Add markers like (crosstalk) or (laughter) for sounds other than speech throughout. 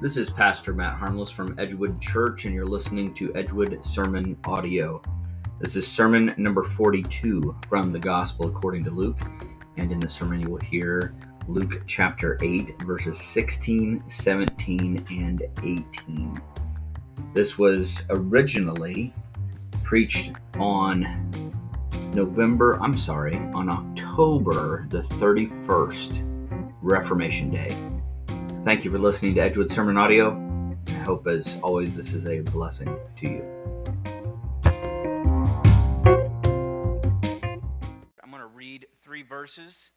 This is Pastor Matt Harmless from Edgewood Church, and you're listening to Edgewood Sermon Audio. This is sermon number 42 from the Gospel according to Luke, and in the sermon you will hear Luke chapter 8, verses 16, 17, and 18. This was originally preached on November, I'm sorry, on October the 31st, Reformation Day. Thank you for listening to Edgewood Sermon Audio. I hope, as always, this is a blessing to you. I'm going to read three verses,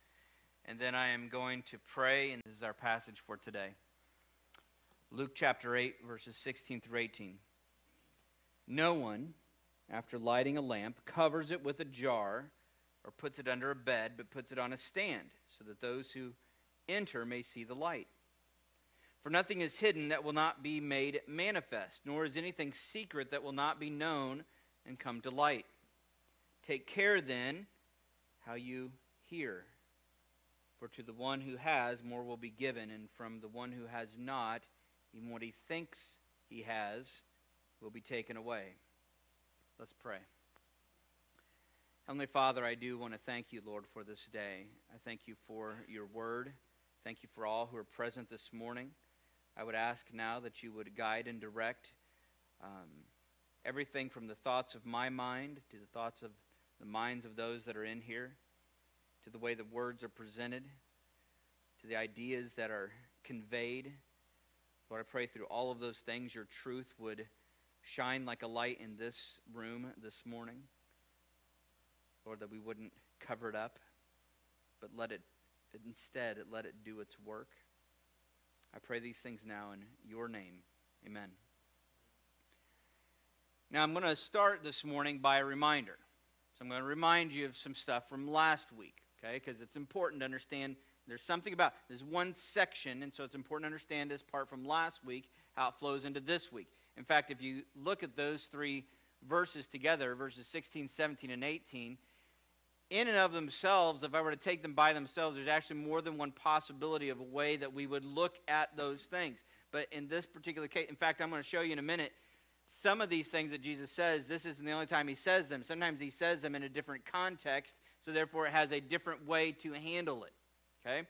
and then I am going to pray, and this is our passage for today. Luke chapter 8, verses 16 through 18. No one, after lighting a lamp, covers it with a jar or puts it under a bed, but puts it on a stand, so that those who enter may see the light. For nothing is hidden that will not be made manifest, nor is anything secret that will not be known and come to light. Take care then how you hear. For to the one who has, more will be given, and from the one who has not, even what he thinks he has will be taken away. Let's pray. Heavenly Father, I do want to thank you, Lord, for this day. I thank you for your word. Thank you for all who are present this morning. I would ask now that you would guide and direct um, everything from the thoughts of my mind to the thoughts of the minds of those that are in here, to the way the words are presented, to the ideas that are conveyed. Lord, I pray through all of those things your truth would shine like a light in this room this morning. Lord, that we wouldn't cover it up, but let it instead let it do its work. I pray these things now in your name. Amen. Now, I'm going to start this morning by a reminder. So, I'm going to remind you of some stuff from last week, okay? Because it's important to understand there's something about there's one section, and so it's important to understand this part from last week, how it flows into this week. In fact, if you look at those three verses together, verses 16, 17, and 18, in and of themselves, if I were to take them by themselves, there's actually more than one possibility of a way that we would look at those things. But in this particular case, in fact, I'm going to show you in a minute some of these things that Jesus says. This isn't the only time he says them. Sometimes he says them in a different context, so therefore it has a different way to handle it. Okay?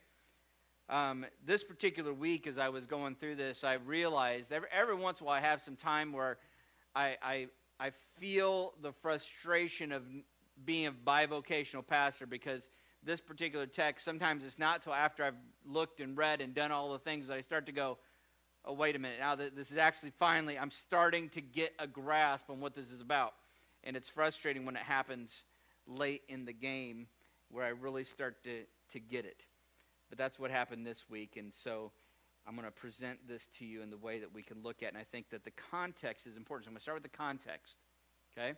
Um, this particular week, as I was going through this, I realized every, every once in a while I have some time where I, I, I feel the frustration of being a bivocational pastor because this particular text, sometimes it's not till after I've looked and read and done all the things that I start to go, oh, wait a minute. Now, this is actually finally, I'm starting to get a grasp on what this is about. And it's frustrating when it happens late in the game where I really start to, to get it. But that's what happened this week. And so I'm going to present this to you in the way that we can look at. And I think that the context is important. So I'm going to start with the context. Okay?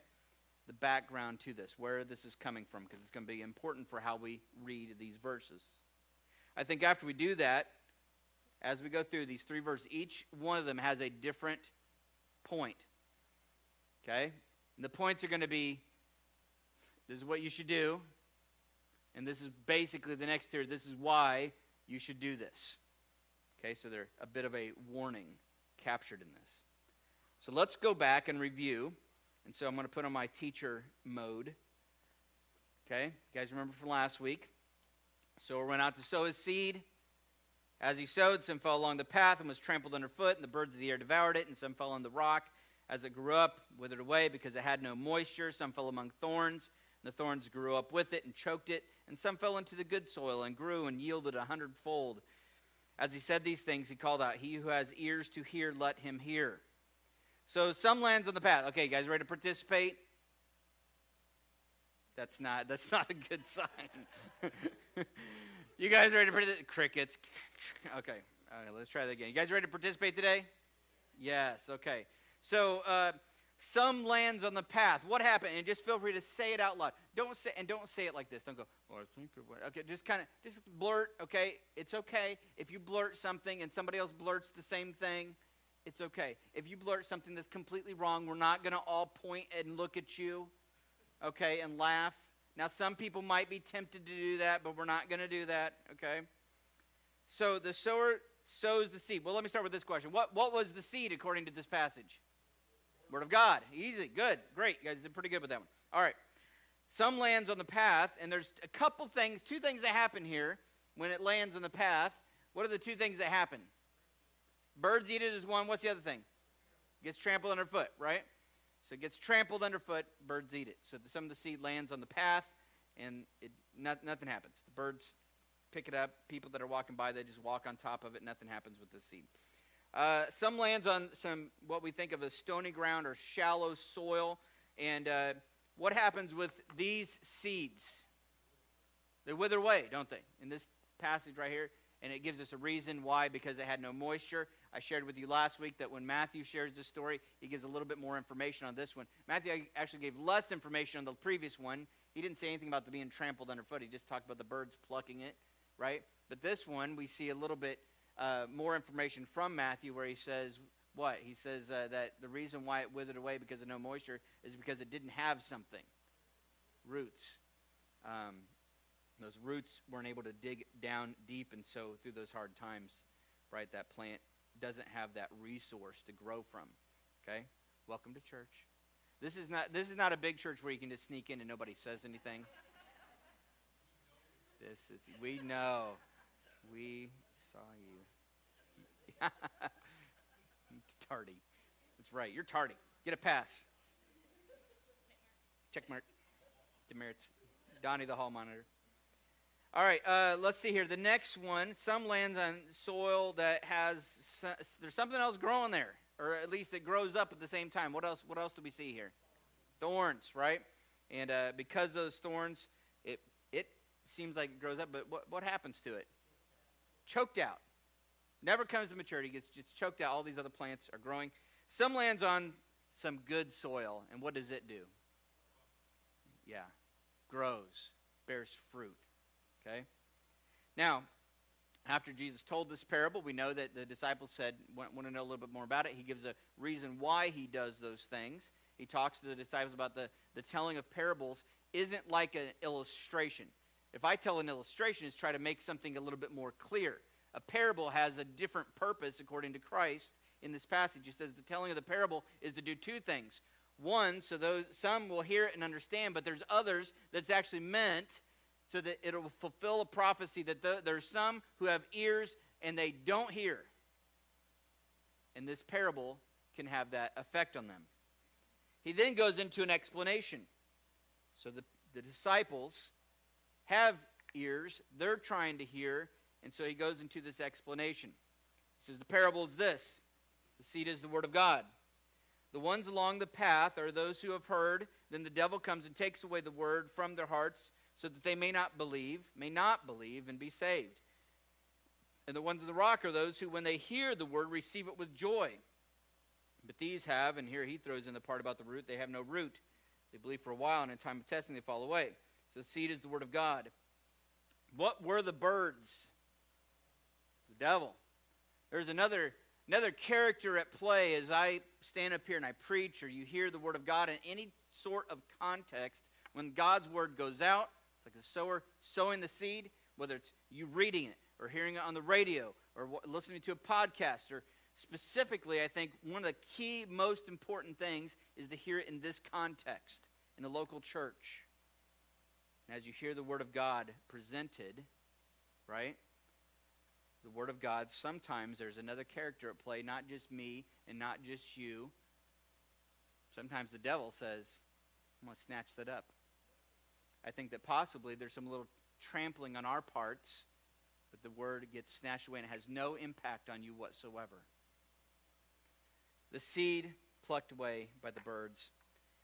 The background to this, where this is coming from, because it's going to be important for how we read these verses. I think after we do that, as we go through these three verses, each one of them has a different point. Okay? And the points are going to be this is what you should do, and this is basically the next tier. This is why you should do this. Okay, so there's a bit of a warning captured in this. So let's go back and review and so I'm going to put on my teacher mode. Okay? You guys remember from last week? Sower went out to sow his seed. As he sowed, some fell along the path and was trampled underfoot, and the birds of the air devoured it, and some fell on the rock. As it grew up, withered away because it had no moisture. Some fell among thorns, and the thorns grew up with it and choked it. And some fell into the good soil and grew and yielded a hundredfold. As he said these things, he called out, He who has ears to hear, let him hear. So some lands on the path. Okay, guys, ready to participate? That's not that's not a good sign. (laughs) you guys ready to participate? Crickets. Okay. All right, let's try that again. You guys ready to participate today? Yes. Okay. So uh, some lands on the path. What happened? And just feel free to say it out loud. Don't say and don't say it like this. Don't go. Oh, I think. Okay. Just kind of just blurt. Okay. It's okay if you blurt something and somebody else blurts the same thing it's okay. If you blurt something that's completely wrong, we're not going to all point and look at you, okay, and laugh. Now, some people might be tempted to do that, but we're not going to do that, okay? So the sower sows the seed? Well, let me start with this question. What, what was the seed according to this passage? Word of God. Easy. Good. Great. You guys did pretty good with that one. All right. Some lands on the path, and there's a couple things, two things that happen here when it lands on the path. What are the two things that happen? Birds eat it is one. What's the other thing? Gets trampled underfoot, right? So it gets trampled underfoot, birds eat it. So the, some of the seed lands on the path, and it, not, nothing happens. The birds pick it up. People that are walking by, they just walk on top of it. Nothing happens with the seed. Uh, some lands on some what we think of as stony ground or shallow soil. And uh, what happens with these seeds? They wither away, don't they? In this passage right here, and it gives us a reason why because it had no moisture. I shared with you last week that when Matthew shares this story, he gives a little bit more information on this one. Matthew actually gave less information on the previous one. He didn't say anything about the being trampled underfoot. He just talked about the birds plucking it, right? But this one, we see a little bit uh, more information from Matthew where he says, what? He says uh, that the reason why it withered away because of no moisture is because it didn't have something roots. Um, those roots weren't able to dig down deep, and so through those hard times, right, that plant doesn't have that resource to grow from. Okay? Welcome to church. This is not this is not a big church where you can just sneak in and nobody says anything. This is we know. We saw you. (laughs) tardy. That's right. You're tardy. Get a pass. Check mark. Demerits. Donnie the hall monitor. All right, uh, let's see here. The next one, some lands on soil that has there's something else growing there, or at least it grows up at the same time. What else? What else do we see here? Thorns, right? And uh, because of those thorns, it it seems like it grows up, but what what happens to it? Choked out. Never comes to maturity. Gets just choked out. All these other plants are growing. Some lands on some good soil, and what does it do? Yeah, grows, bears fruit. Okay? Now, after Jesus told this parable, we know that the disciples said, want, want to know a little bit more about it. He gives a reason why he does those things. He talks to the disciples about the, the telling of parables isn't like an illustration. If I tell an illustration, it's try to make something a little bit more clear. A parable has a different purpose according to Christ in this passage. He says the telling of the parable is to do two things. One, so those some will hear it and understand, but there's others that's actually meant so that it'll fulfill a prophecy that the, there's some who have ears and they don't hear. And this parable can have that effect on them. He then goes into an explanation. So the, the disciples have ears, they're trying to hear, and so he goes into this explanation. He says, The parable is this the seed is the word of God. The ones along the path are those who have heard, then the devil comes and takes away the word from their hearts so that they may not believe, may not believe, and be saved. And the ones of the rock are those who, when they hear the word, receive it with joy. But these have, and here he throws in the part about the root, they have no root. They believe for a while, and in time of testing, they fall away. So seed is the word of God. What were the birds? The devil. There's another, another character at play as I stand up here and I preach, or you hear the word of God in any sort of context. When God's word goes out, it's like the sower sowing the seed, whether it's you reading it or hearing it on the radio or listening to a podcast or specifically, I think one of the key, most important things is to hear it in this context, in the local church. And as you hear the Word of God presented, right? The Word of God, sometimes there's another character at play, not just me and not just you. Sometimes the devil says, I'm going to snatch that up. I think that possibly there's some little trampling on our parts, but the word gets snatched away and has no impact on you whatsoever. The seed plucked away by the birds.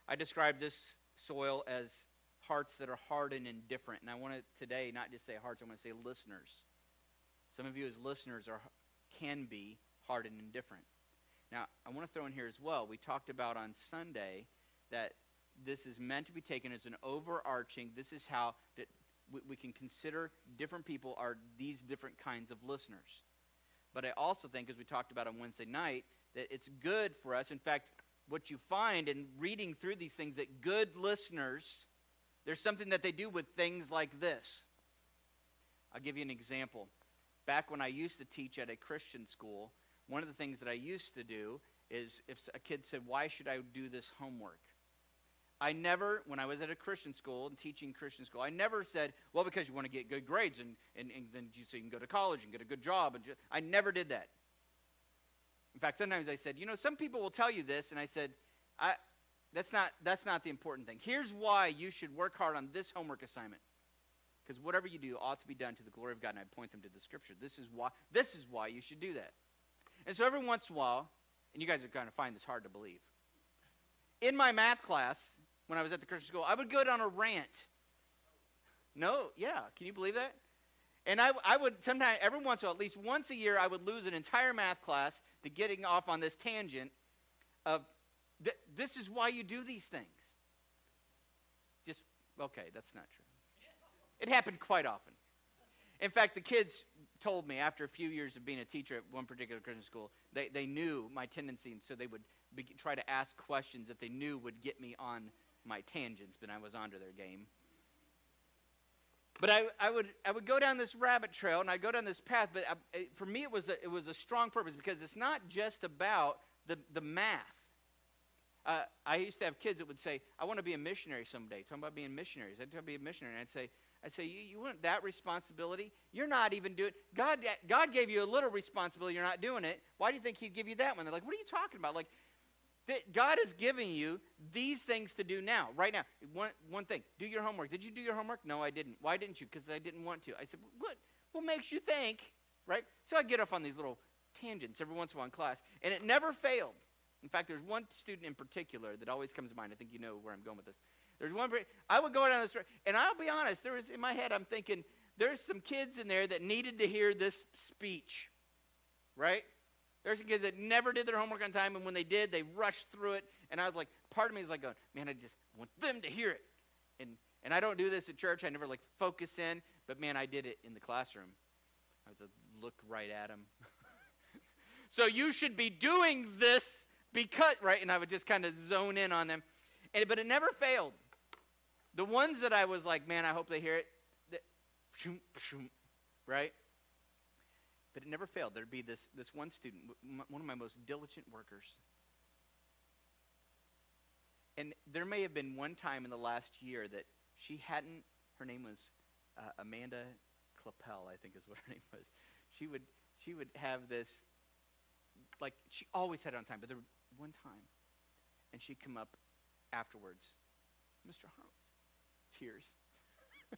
I describe this soil as hearts that are hard and indifferent. And I want to today not just say hearts, I want to say listeners. Some of you as listeners are can be hard and indifferent. Now, I want to throw in here as well. We talked about on Sunday that this is meant to be taken as an overarching, this is how that we, we can consider different people are these different kinds of listeners. But I also think, as we talked about on Wednesday night, that it's good for us. In fact, what you find in reading through these things, that good listeners, there's something that they do with things like this. I'll give you an example. back when I used to teach at a Christian school, one of the things that I used to do is if a kid said, Why should I do this homework? I never, when I was at a Christian school and teaching Christian school, I never said, Well, because you want to get good grades and, and, and then you, so you can go to college and get a good job. And just, I never did that. In fact, sometimes I said, You know, some people will tell you this, and I said, I, that's, not, that's not the important thing. Here's why you should work hard on this homework assignment. Because whatever you do ought to be done to the glory of God, and I point them to the scripture. This is why, this is why you should do that. And so every once in a while, and you guys are going to find this hard to believe. In my math class, when I was at the Christian school, I would go down a rant. No, yeah, can you believe that? And I, I would sometimes, every once in a while, at least once a year, I would lose an entire math class to getting off on this tangent of th- this is why you do these things. Just, okay, that's not true. It happened quite often. In fact, the kids told me after a few years of being a teacher at one particular Christian school, they, they knew my tendency, and so they would be, try to ask questions that they knew would get me on my tangents, but I was onto their game. But I, I, would, I would go down this rabbit trail, and I'd go down this path, but I, for me it was, a, it was a strong purpose because it's not just about the, the math. Uh, I used to have kids that would say, I want to be a missionary someday. Talking about being missionaries. I'd want to be a missionary. And I'd say, I'd say, you, you want that responsibility? You're not even doing God God gave you a little responsibility, you're not doing it. Why do you think he'd give you that one? They're like, what are you talking about? Like God is giving you these things to do now, right now. One, one thing, do your homework. Did you do your homework? No, I didn't. Why didn't you? Because I didn't want to. I said, what? What makes you think? Right? So I get off on these little tangents every once in a while in class, and it never failed. In fact, there's one student in particular that always comes to mind. I think you know where I'm going with this. There's one. I would go down street, and I'll be honest. There was in my head. I'm thinking there's some kids in there that needed to hear this speech, right? There's some kids that never did their homework on time, and when they did, they rushed through it. And I was like, part of me is like going, man, I just want them to hear it. And and I don't do this at church. I never like focus in, but man, I did it in the classroom. I would look right at them. (laughs) so you should be doing this because right, and I would just kind of zone in on them. And but it never failed. The ones that I was like, man, I hope they hear it, that, right? But it never failed. There'd be this, this one student, one of my most diligent workers. And there may have been one time in the last year that she hadn't, her name was uh, Amanda Clapel, I think is what (laughs) her name was. She would, she would have this, like, she always had it on time, but there one time, and she'd come up afterwards, Mr. Harms, tears. (laughs)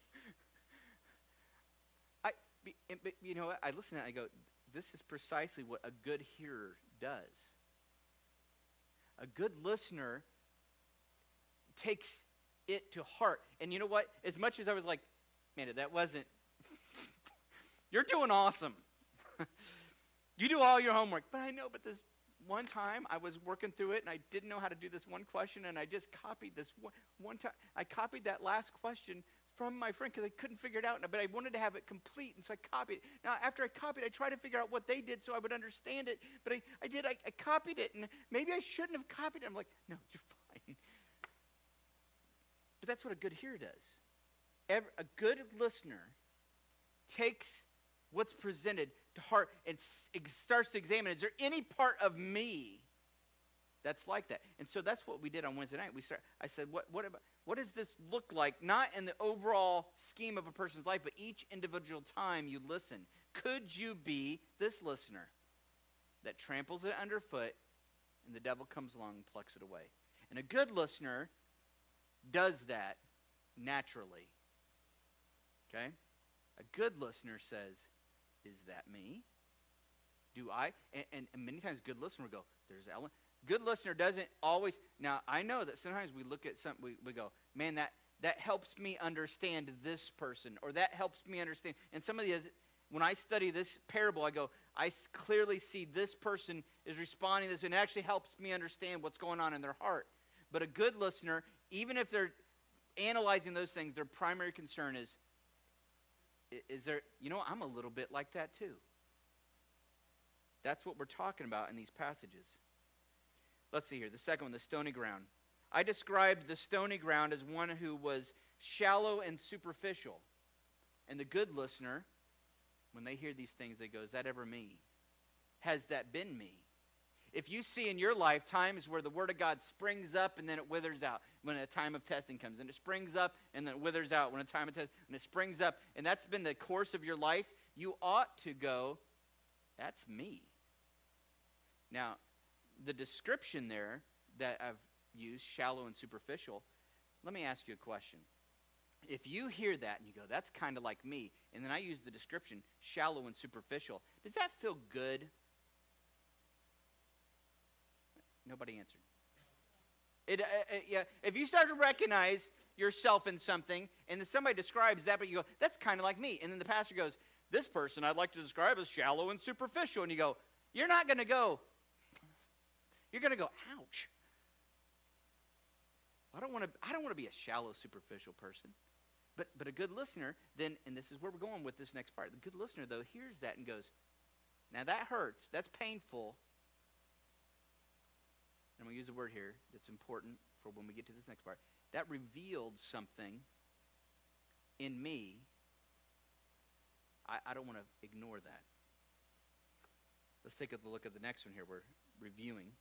But you know what? I listen to it and I go, this is precisely what a good hearer does. A good listener takes it to heart. And you know what? As much as I was like, man, that wasn't, (laughs) you're doing awesome. (laughs) you do all your homework. But I know, but this one time I was working through it and I didn't know how to do this one question and I just copied this one, one time. I copied that last question from my friend because I couldn't figure it out, but I wanted to have it complete, and so I copied it. Now, after I copied, I tried to figure out what they did so I would understand it, but I, I did. I, I copied it, and maybe I shouldn't have copied it. I'm like, no, you're (laughs) fine. But that's what a good hearer does. Every, a good listener takes what's presented to heart and starts to examine is there any part of me that's like that and so that's what we did on wednesday night we start i said what, what, about, what does this look like not in the overall scheme of a person's life but each individual time you listen could you be this listener that tramples it underfoot and the devil comes along and plucks it away and a good listener does that naturally okay a good listener says is that me? Do I? And, and, and many times, good listener will go, There's Ellen. Good listener doesn't always. Now, I know that sometimes we look at something, we, we go, Man, that, that helps me understand this person, or that helps me understand. And some of these, when I study this parable, I go, I clearly see this person is responding to this, and it actually helps me understand what's going on in their heart. But a good listener, even if they're analyzing those things, their primary concern is is there, you know, I'm a little bit like that too. That's what we're talking about in these passages. Let's see here. The second one, the stony ground. I described the stony ground as one who was shallow and superficial. And the good listener when they hear these things, they go, Is that ever me? Has that been me? If you see in your life times where the Word of God springs up and then it withers out when a time of testing comes, and it springs up and then it withers out when a time of testing, and it springs up, and that's been the course of your life, you ought to go, That's me. Now, the description there that I've used, shallow and superficial, let me ask you a question. If you hear that and you go, that's kind of like me, and then I use the description, shallow and superficial, does that feel good? Nobody answered. It, uh, uh, yeah, if you start to recognize yourself in something, and then somebody describes that, but you go, that's kind of like me. And then the pastor goes, this person I'd like to describe as shallow and superficial. And you go, you're not going to go, you're going to go, ouch. I don't want to I don't want to be a shallow superficial person. But but a good listener then and this is where we're going with this next part. The good listener though hears that and goes, "Now that hurts. That's painful." And we use a word here that's important for when we get to this next part. That revealed something in me. I, I don't want to ignore that. Let's take a look at the next one here. We're reviewing.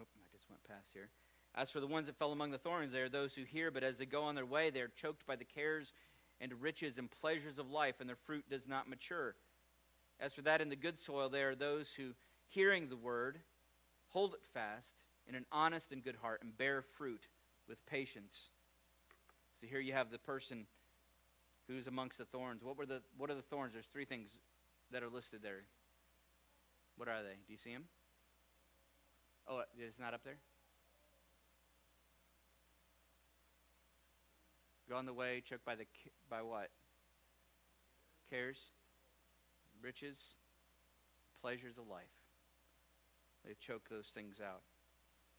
Oh, I just went past here. As for the ones that fell among the thorns, they are those who hear, but as they go on their way, they are choked by the cares and riches and pleasures of life, and their fruit does not mature. As for that in the good soil, they are those who, hearing the word, hold it fast in an honest and good heart, and bear fruit with patience. So here you have the person who's amongst the thorns. What were the what are the thorns? There's three things that are listed there. What are they? Do you see them? Oh, it's not up there? Go on the way, choked by the by what? Cares, riches, pleasures of life. They choke those things out.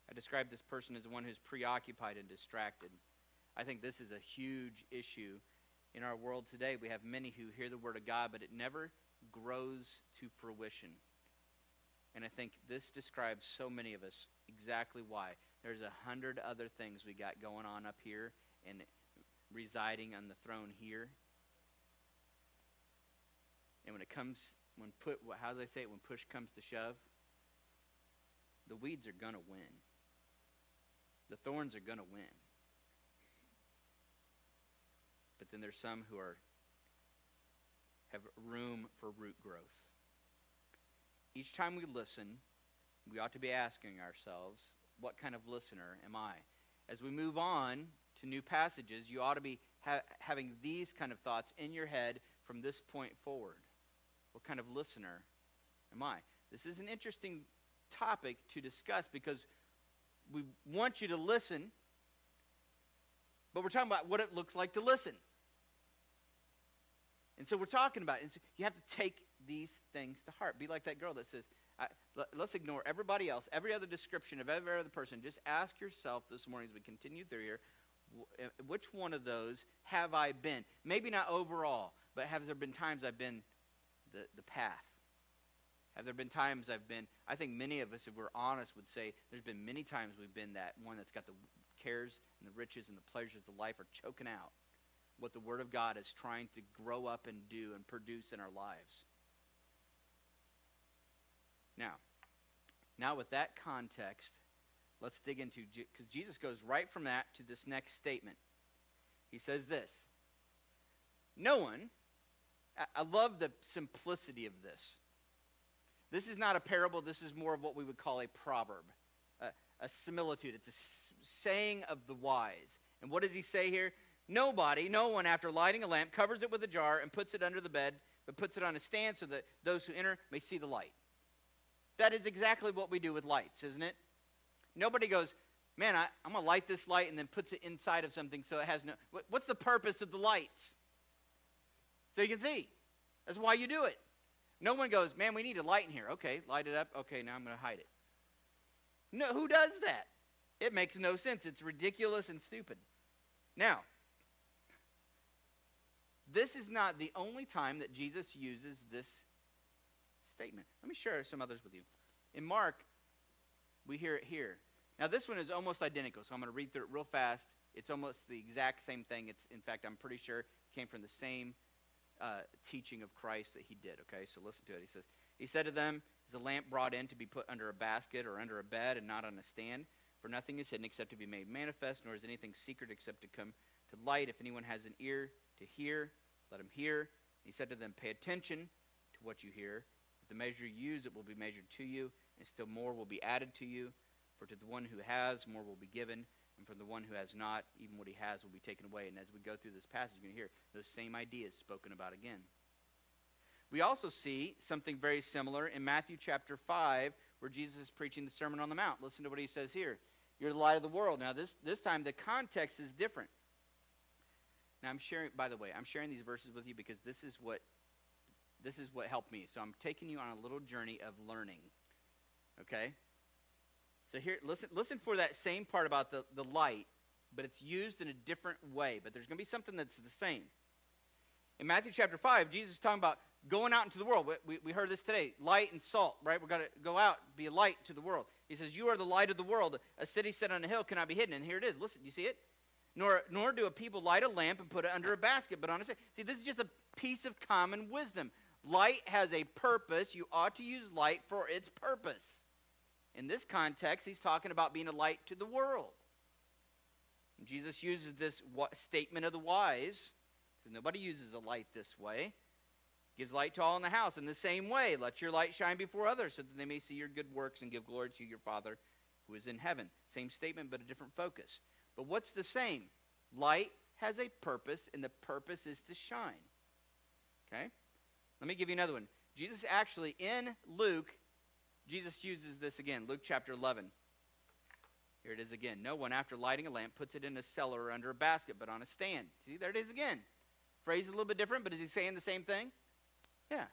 I describe this person as one who's preoccupied and distracted. I think this is a huge issue in our world today. We have many who hear the word of God, but it never grows to fruition. And I think this describes so many of us exactly why. There's a hundred other things we got going on up here, and residing on the throne here. And when it comes, when put, how do they say it? When push comes to shove, the weeds are going to win. The thorns are going to win. But then there's some who are have room for root growth. Each time we listen, we ought to be asking ourselves, what kind of listener am I? As we move on to new passages, you ought to be ha- having these kind of thoughts in your head from this point forward. What kind of listener am I? This is an interesting topic to discuss because we want you to listen, but we're talking about what it looks like to listen. And so we're talking about it. And so you have to take these things to heart. Be like that girl that says, let's ignore everybody else, every other description of every other person. Just ask yourself this morning as we continue through here, uh, which one of those have I been? Maybe not overall, but have there been times I've been the, the path? Have there been times I've been, I think many of us, if we're honest, would say there's been many times we've been that one that's got the cares and the riches and the pleasures of life are choking out what the Word of God is trying to grow up and do and produce in our lives. Now, now with that context, let's dig into because Jesus goes right from that to this next statement. He says this No one, I love the simplicity of this. This is not a parable, this is more of what we would call a proverb, a, a similitude. It's a saying of the wise. And what does he say here? Nobody, no one, after lighting a lamp, covers it with a jar and puts it under the bed, but puts it on a stand so that those who enter may see the light. That is exactly what we do with lights, isn't it? Nobody goes, man, I, am going to light this light and then puts it inside of something so it has no. What's the purpose of the lights? So you can see. That's why you do it. No one goes, man, we need a light in here. Okay, light it up. Okay, now I'm going to hide it. No, who does that? It makes no sense. It's ridiculous and stupid. Now, this is not the only time that Jesus uses this statement. Let me share some others with you. In Mark we hear it here. Now, this one is almost identical, so I'm going to read through it real fast. It's almost the exact same thing. It's, in fact, I'm pretty sure it came from the same uh, teaching of Christ that he did. Okay, so listen to it. He says, He said to them, Is a lamp brought in to be put under a basket or under a bed and not on a stand? For nothing is hidden except to be made manifest, nor is anything secret except to come to light. If anyone has an ear to hear, let him hear. He said to them, Pay attention to what you hear. The measure you use, it will be measured to you, and still more will be added to you. For to the one who has, more will be given, and from the one who has not, even what he has will be taken away. And as we go through this passage, you're going to hear those same ideas spoken about again. We also see something very similar in Matthew chapter 5, where Jesus is preaching the Sermon on the Mount. Listen to what he says here. You're the light of the world. Now, this, this time the context is different. Now, I'm sharing, by the way, I'm sharing these verses with you because this is what this is what helped me. So I'm taking you on a little journey of learning. Okay? So here, listen, listen for that same part about the, the light, but it's used in a different way. But there's going to be something that's the same. In Matthew chapter 5, Jesus is talking about going out into the world. We, we heard this today light and salt, right? We've got to go out, be a light to the world. He says, You are the light of the world. A city set on a hill cannot be hidden. And here it is. Listen, you see it? Nor, nor do a people light a lamp and put it under a basket, but on a. See, this is just a piece of common wisdom. Light has a purpose. You ought to use light for its purpose. In this context, he's talking about being a light to the world. And Jesus uses this statement of the wise. Nobody uses a light this way. Gives light to all in the house. In the same way, let your light shine before others so that they may see your good works and give glory to your Father who is in heaven. Same statement, but a different focus. But what's the same? Light has a purpose, and the purpose is to shine. Okay? Let me give you another one. Jesus actually, in Luke, Jesus uses this again. Luke chapter 11. Here it is again. No one, after lighting a lamp, puts it in a cellar or under a basket, but on a stand. See, there it is again. Phrase a little bit different, but is he saying the same thing? Yeah.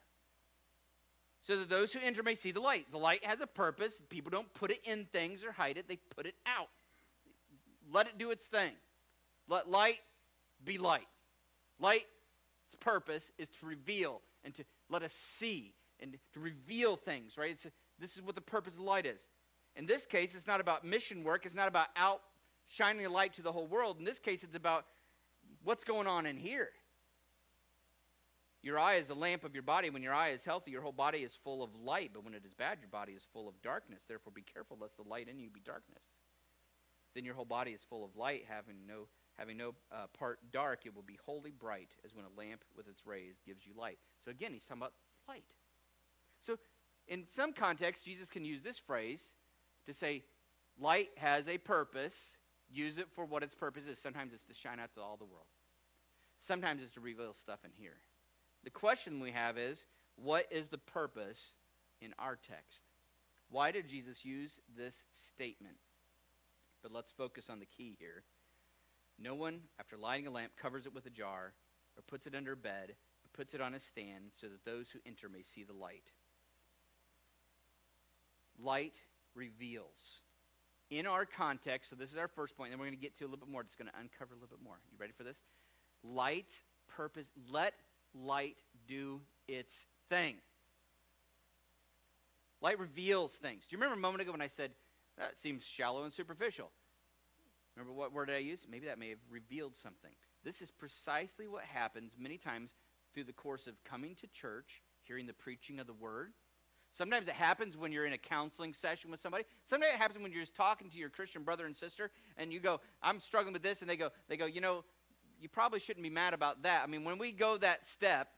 So that those who enter may see the light. The light has a purpose. People don't put it in things or hide it, they put it out. Let it do its thing. Let light be light. Light's purpose is to reveal and to let us see and to reveal things, right? A, this is what the purpose of light is. In this case, it's not about mission work. It's not about out shining a light to the whole world. In this case, it's about what's going on in here. Your eye is the lamp of your body. When your eye is healthy, your whole body is full of light. But when it is bad, your body is full of darkness. Therefore, be careful lest the light in you be darkness. Then your whole body is full of light, having no, having no uh, part dark. It will be wholly bright, as when a lamp with its rays gives you light. So again, he's talking about light. So in some contexts, Jesus can use this phrase to say, light has a purpose. Use it for what its purpose is. Sometimes it's to shine out to all the world. Sometimes it's to reveal stuff in here. The question we have is what is the purpose in our text? Why did Jesus use this statement? But let's focus on the key here. No one, after lighting a lamp, covers it with a jar or puts it under a bed, puts it on a stand so that those who enter may see the light. Light reveals. In our context, so this is our first point, and we're going to get to a little bit more. It's going to uncover a little bit more. You ready for this? Light's purpose, let light do its thing. Light reveals things. Do you remember a moment ago when I said, that seems shallow and superficial? Remember what word I use? Maybe that may have revealed something. This is precisely what happens many times through the course of coming to church, hearing the preaching of the word. Sometimes it happens when you're in a counseling session with somebody. Sometimes it happens when you're just talking to your Christian brother and sister, and you go, "I'm struggling with this," and they go, "They go, you know, you probably shouldn't be mad about that. I mean, when we go that step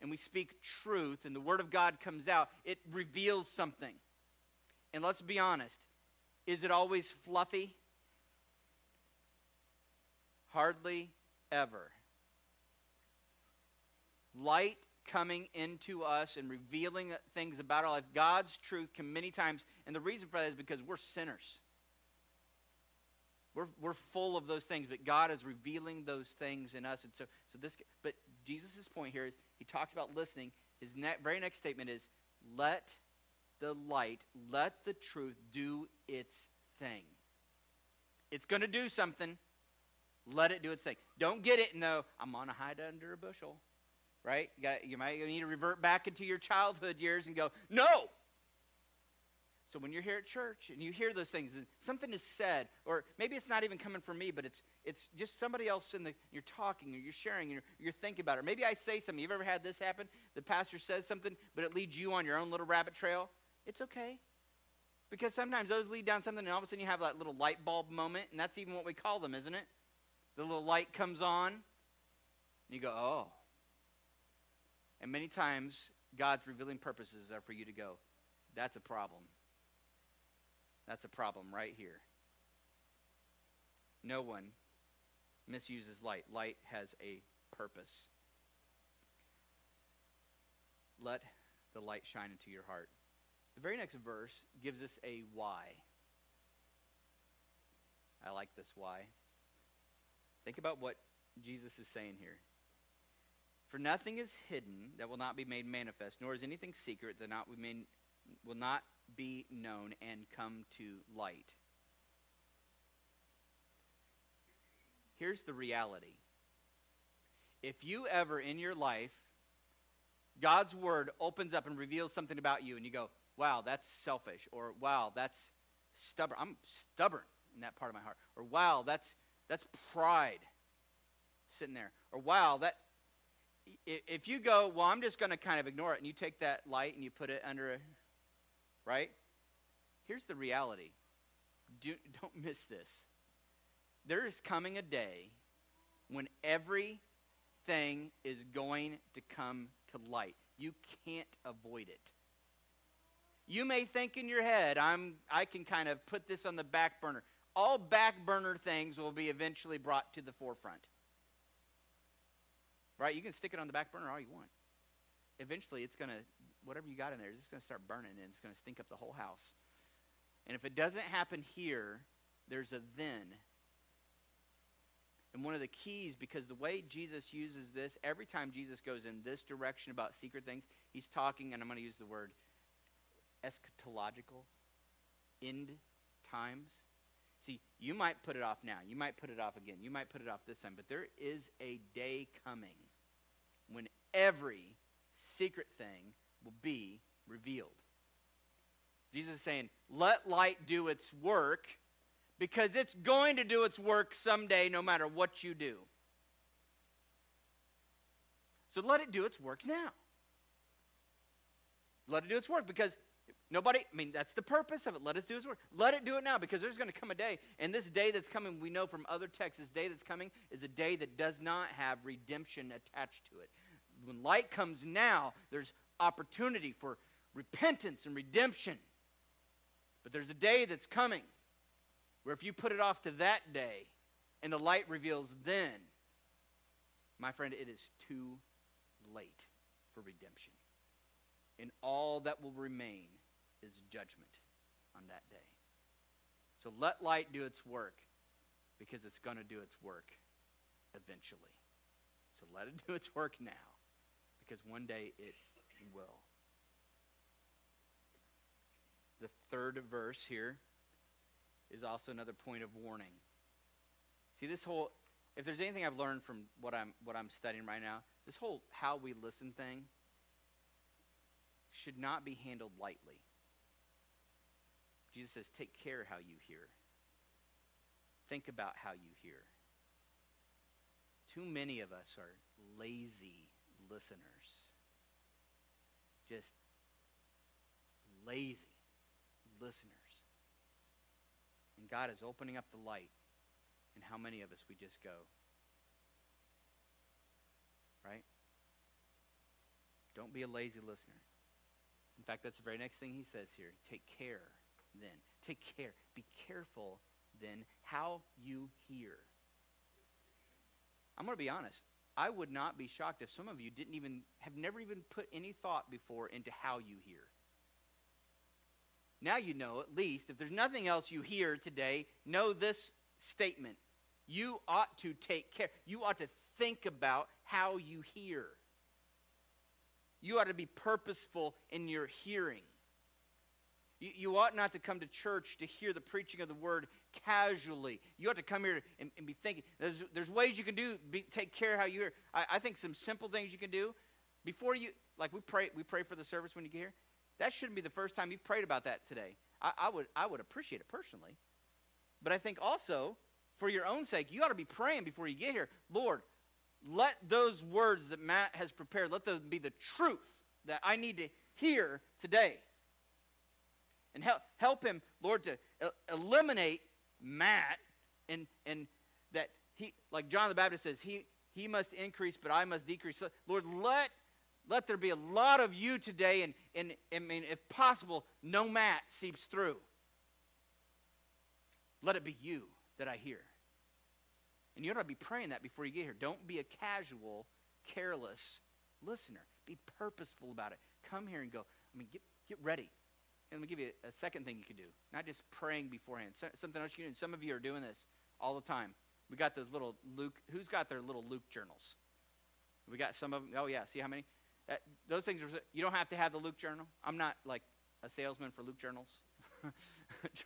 and we speak truth and the Word of God comes out, it reveals something. And let's be honest is it always fluffy? Hardly ever. Light coming into us and revealing things about our life. God's truth can many times, and the reason for that is because we're sinners. We're, we're full of those things, but God is revealing those things in us. And so, so this, but Jesus' point here is he talks about listening. His ne- very next statement is, let the light, let the truth do its thing. It's going to do something. Let it do its thing. Don't get it and know, I'm going to hide under a bushel. Right? You, got, you might need to revert back into your childhood years and go, no! So when you're here at church and you hear those things, and something is said, or maybe it's not even coming from me, but it's it's just somebody else in the you're talking or you're sharing or you're thinking about it. Maybe I say something. You've ever had this happen? The pastor says something, but it leads you on your own little rabbit trail. It's okay. Because sometimes those lead down something, and all of a sudden you have that little light bulb moment, and that's even what we call them, isn't it? The little light comes on, and you go, oh. And many times, God's revealing purposes are for you to go, that's a problem. That's a problem right here. No one misuses light. Light has a purpose. Let the light shine into your heart. The very next verse gives us a why. I like this why. Think about what Jesus is saying here. For nothing is hidden that will not be made manifest, nor is anything secret that not will not be known and come to light. Here's the reality. If you ever in your life, God's word opens up and reveals something about you, and you go, wow, that's selfish, or wow, that's stubborn. I'm stubborn in that part of my heart. Or wow, that's that's pride sitting there. Or wow, that if you go, well, I'm just going to kind of ignore it, and you take that light and you put it under a, right? Here's the reality. Do, (laughs) don't miss this. There is coming a day when everything is going to come to light. You can't avoid it. You may think in your head, I'm, I can kind of put this on the back burner. All back burner things will be eventually brought to the forefront. Right? You can stick it on the back burner all you want. Eventually, it's going to, whatever you got in there, it's going to start burning and it's going to stink up the whole house. And if it doesn't happen here, there's a then. And one of the keys, because the way Jesus uses this, every time Jesus goes in this direction about secret things, he's talking, and I'm going to use the word eschatological, end times. See, you might put it off now. You might put it off again. You might put it off this time. But there is a day coming every secret thing will be revealed. Jesus is saying, let light do its work because it's going to do its work someday no matter what you do. So let it do its work now. Let it do its work because Nobody, I mean, that's the purpose of it. Let it do its work. Let it do it now because there's going to come a day, and this day that's coming, we know from other texts, this day that's coming is a day that does not have redemption attached to it. When light comes now, there's opportunity for repentance and redemption. But there's a day that's coming where if you put it off to that day and the light reveals then, my friend, it is too late for redemption. And all that will remain is judgment on that day. So let light do its work because it's going to do its work eventually. So let it (laughs) do its work now because one day it will. The third verse here is also another point of warning. See, this whole, if there's anything I've learned from what I'm, what I'm studying right now, this whole how we listen thing should not be handled lightly. Jesus says, take care how you hear. Think about how you hear. Too many of us are lazy listeners. Just lazy listeners. And God is opening up the light. And how many of us we just go, right? Don't be a lazy listener. In fact, that's the very next thing he says here. Take care then. Take care. Be careful then how you hear. I'm going to be honest. I would not be shocked if some of you didn't even have never even put any thought before into how you hear. Now you know at least if there's nothing else you hear today, know this statement. You ought to take care. You ought to think about how you hear. You ought to be purposeful in your hearing. You, you, ought not to come to church to hear the preaching of the word casually. You ought to come here and, and be thinking. There's, there's ways you can do, be, take care how you hear. I, I think some simple things you can do before you, like we pray, we pray for the service when you get here. that shouldn't be the first time you've prayed about that today. I, I, would, I would appreciate it personally. But I think also, for your own sake, you ought to be praying before you get here. Lord, let those words that Matt has prepared, let them be the truth that I need to hear today. And help, help him, Lord, to eliminate Matt and, and that he, like John the Baptist says, he, he must increase, but I must decrease. So, Lord, let, let there be a lot of you today, and, and I mean, if possible, no Matt seeps through. Let it be you that I hear. And you ought to be praying that before you get here. Don't be a casual, careless listener. Be purposeful about it. Come here and go. I mean, get, get ready. Let me give you a, second thing you can do. Not just praying beforehand. So, something else you can do. Some of you are doing this all the time. We got those little Luke. Who's got their little Luke journals? We got some of them. Oh, yeah. See how many? Those things are, you don't have to have the Luke journal. I'm not like a salesman for Luke journals. (laughs)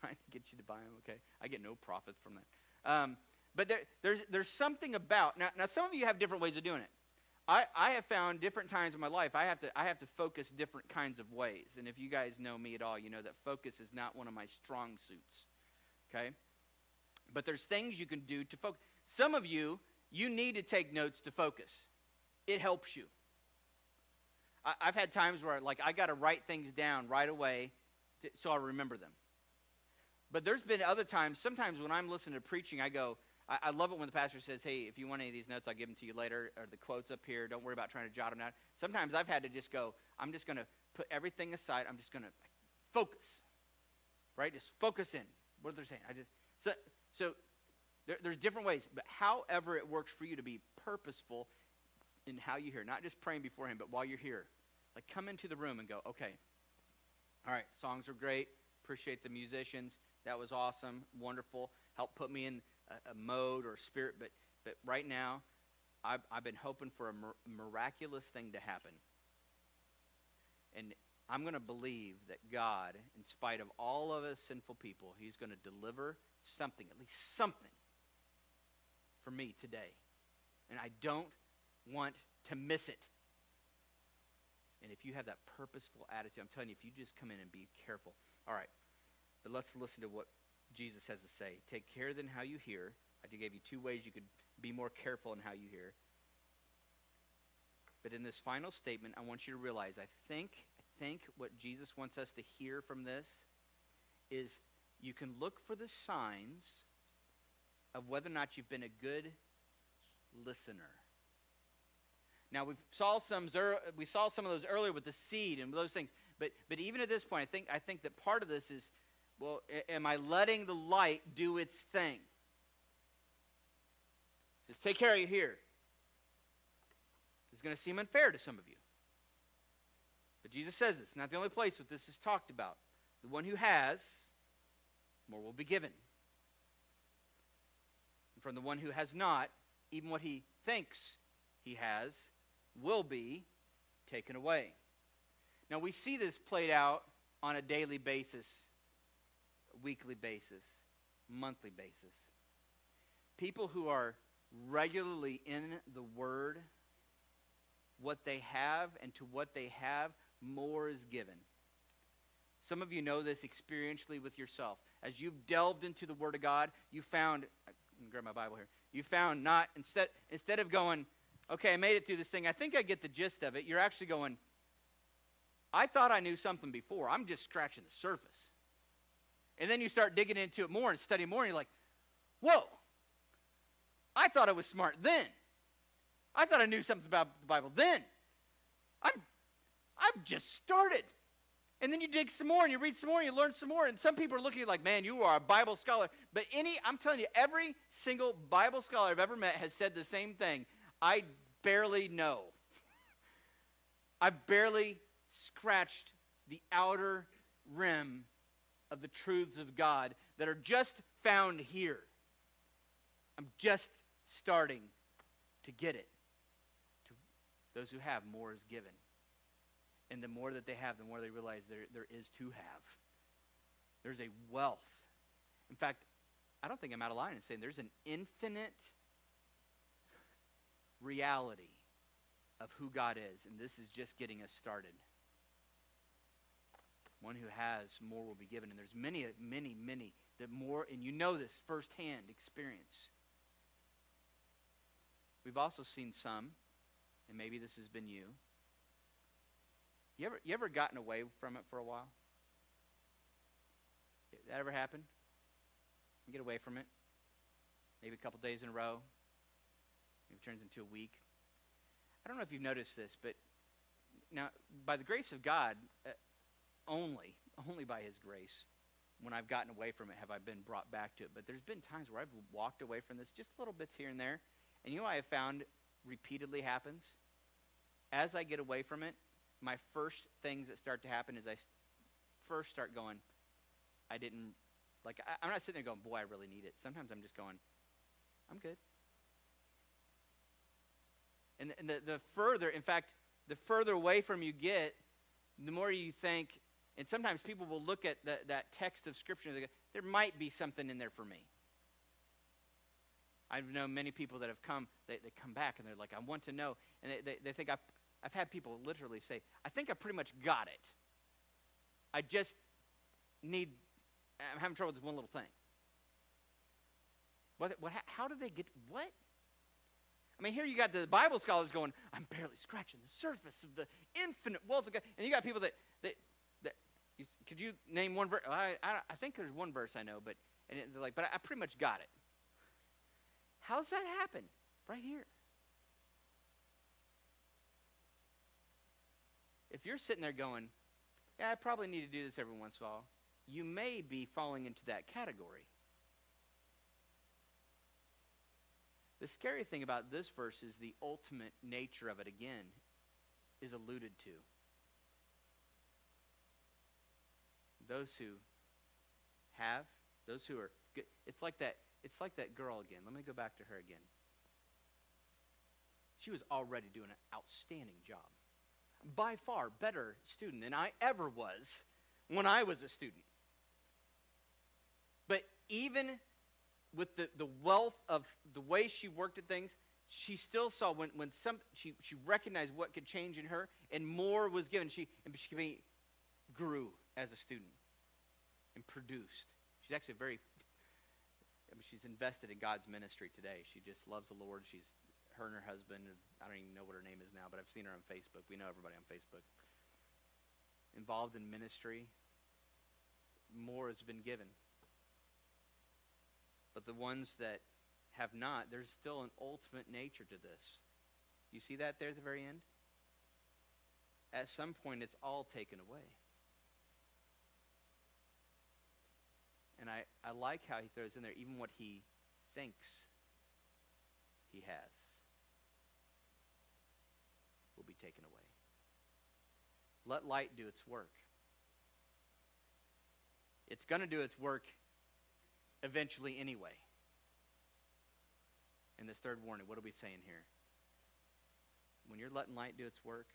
trying to get you to buy them, okay? I get no profit from that. Um, but there, there's, there's something about, now, now some of you have different ways of doing it. I, I have found different times in my life I have, to, I have to focus different kinds of ways. And if you guys know me at all, you know that focus is not one of my strong suits. Okay? But there's things you can do to focus. Some of you, you need to take notes to focus. It helps you. I, have had times where like I got to write things down right away to, so I remember them. But there's been other times, sometimes when I'm listening to preaching, I go, I, I, love it when the pastor says, hey, if you want any of these notes, I'll give them to you later, or the quotes up here. Don't worry about trying to jot them down. Sometimes I've had to just go, I'm just going to put everything aside. I'm just going to focus, right? Just focus in. What they're saying. I just, so, so there, there's different ways, but however it works for you to be purposeful in how you hear, not just praying beforehand, but while you're here. Like come into the room and go, okay, all right, songs are great. Appreciate the musicians. That was awesome, wonderful. Helped put me in a, a mode or a spirit. But, but right now, I've, I've been hoping for a miraculous thing to happen. And I'm going to believe that God, in spite of all of us sinful people, He's going to deliver something, at least something, for me today. And I don't want to miss it. And if you have that purposeful attitude, I'm telling you, if you just come in and be careful. All right. But let's listen to what Jesus has to say. Take care then how you hear. I gave you two ways you could be more careful in how you hear. But in this final statement, I want you to realize I think, I think what Jesus wants us to hear from this is you can look for the signs of whether or not you've been a good listener. Now we saw some we saw some of those earlier with the seed and those things. But but even at this point, I think I think that part of this is well, am I letting the light do its thing? It says, take care of you here. It's going to seem unfair to some of you. But Jesus says it's not the only place that this is talked about. The one who has, more will be given. And from the one who has not, even what he thinks he has will be taken away. Now, we see this played out on a daily basis weekly basis, monthly basis. People who are regularly in the Word, what they have and to what they have, more is given. Some of you know this experientially with yourself. As you've delved into the Word of God, you found, grab my Bible here, you found not, instead, instead of going, okay, I made it through this thing, I think I get the gist of it, you're actually going, I thought I knew something before. I'm just scratching the surface. And then you start digging into it more and studying more, and you're like, whoa, I thought I was smart then. I thought I knew something about the Bible then. I'm, I've just started. And then you dig some more and you read some more and you learn some more. And some people are looking at you like, man, you are a Bible scholar. But any, I'm telling you, every single Bible scholar I've ever met has said the same thing. I barely know. (laughs) I've barely scratched the outer rim of the truths of God that are just found here. I'm just starting to get it. To those who have, more is given. And the more that they have, the more they realize there, there is to have. There's a wealth. In fact, I don't think I'm out of line in saying there's an infinite reality of who God is, and this is just getting us started. One who has, more will be given. And there's many, many, many that more, and you know this firsthand experience. We've also seen some, and maybe this has been you. You ever, you ever gotten away from it for a while? That ever happen? You get away from it? Maybe a couple days in a row? Maybe it turns into a week? I don't know if you've noticed this, but now, by the grace of God, only, only by His grace, when I've gotten away from it, have I been brought back to it. But there's been times where I've walked away from this, just little bits here and there. And you know I have found repeatedly happens? As I get away from it, my first things that start to happen is I first start going, I didn't, like, I, I'm not sitting there going, boy, I really need it. Sometimes I'm just going, I'm good. And, and the, the further, in fact, the further away from you get, the more you think, and sometimes people will look at the, that text of Scripture and they go, there might be something in there for me. I've known many people that have come, they, they come back and they're like, I want to know. And they, they, they think, I've, I've had people literally say, I think I pretty much got it. I just need, I'm having trouble with this one little thing. What, what, how did they get, what? I mean, here you got the Bible scholars going, I'm barely scratching the surface of the infinite wealth of God. And you got people that, that, could you name one verse? I, I, I, think there's one verse I know, but and they're like, but I, I pretty much got it. How's that happen? Right here. If you're sitting there going, yeah, I probably need to do this every once in a while, you may be falling into that category. The scary thing about this verse is the ultimate nature of it again is alluded to. Those who have, those who are good. It's like that it's like that girl again. Let me go back to her again. She was already doing an outstanding job. By far better student than I ever was when I was a student. But even with the, the wealth of the way she worked at things, she still saw when, when some she, she recognized what could change in her and more was given. She and she grew as a student and produced. She's actually very I mean, she's invested in God's ministry today. She just loves the Lord. She's her and her husband. I don't even know what her name is now, but I've seen her on Facebook. We know everybody on Facebook. Involved in ministry. More has been given. But the ones that have not, there's still an ultimate nature to this. You see that there at the very end? At some point, it's all taken away. And I, I like how he throws in there even what he thinks he has will be taken away. Let light do its work. It's going to do its work eventually anyway. In this third warning, what are we saying here? When you're letting light do its work,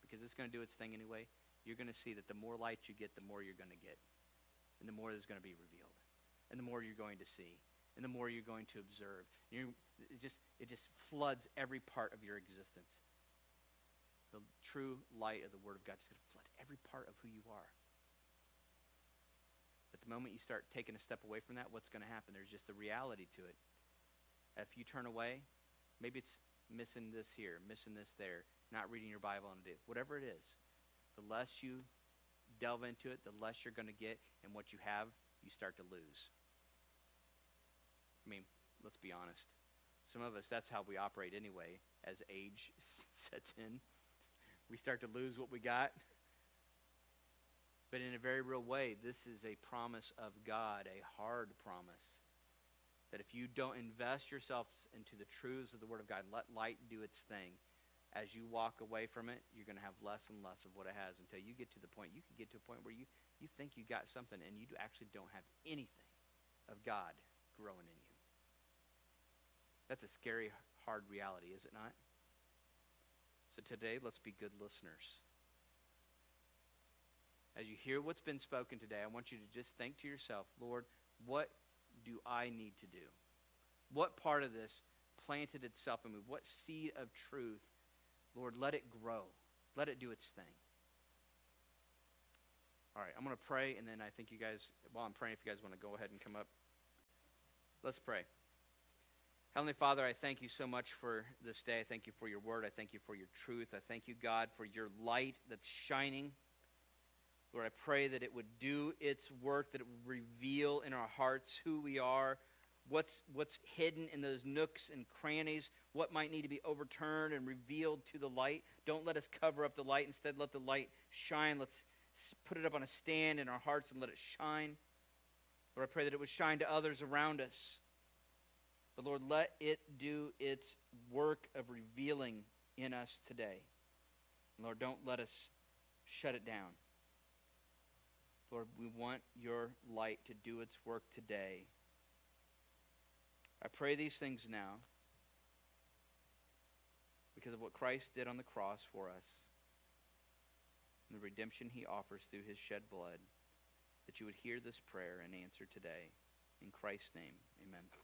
because it's going to do its thing anyway, you're going to see that the more light you get, the more you're going to get. And the more is going to be revealed. And the more you're going to see. And the more you're going to observe. You, it, just, it just floods every part of your existence. The true light of the Word of God is going to flood every part of who you are. But the moment you start taking a step away from that, what's going to happen? There's just a reality to it. If you turn away, maybe it's missing this here, missing this there, not reading your Bible on a day, whatever it is. The less you delve into it, the less you're going to get, and what you have, you start to lose. I mean, let's be honest. Some of us, that's how we operate anyway, as age (laughs) sets in. We start to lose what we got. But in a very real way, this is a promise of God, a hard promise. That if you don't invest yourself into the truths of the Word of God, let light do its thing, as you walk away from it, you're going to have less and less of what it has until you get to the point, you can get to a point where you, you think you got something and you actually don't have anything of God growing in you. That's a scary, hard reality, is it not? So today, let's be good listeners as you hear what's been spoken today, I want you to just think to yourself, Lord, what do I need to do? What part of this planted itself in me? What seed of truth, Lord, let it grow. Let it do its thing. All right, I'm going to pray, and then I think you guys, while I'm praying, if you guys want to go ahead and come up, let's pray. Heavenly Father, I thank you so much for this day. I thank you for your word. I thank you for your truth. I thank you, God, for your light that's shining. Lord, I pray that it would do its work, that it would reveal in our hearts who we are, what's, what's hidden in those nooks and crannies, what might need to be overturned and revealed to the light. Don't let us cover up the light. Instead, let the light shine. Let's put it up on a stand in our hearts and let it shine. Lord, I pray that it would shine to others around us. But Lord, let it do its work of revealing in us today. Lord, don't let us shut it down. Lord, we want your light to do its work today. I pray these things now because of what Christ did on the cross for us and the redemption he offers through his shed blood, that you would hear this prayer and answer today. In Christ's name, amen.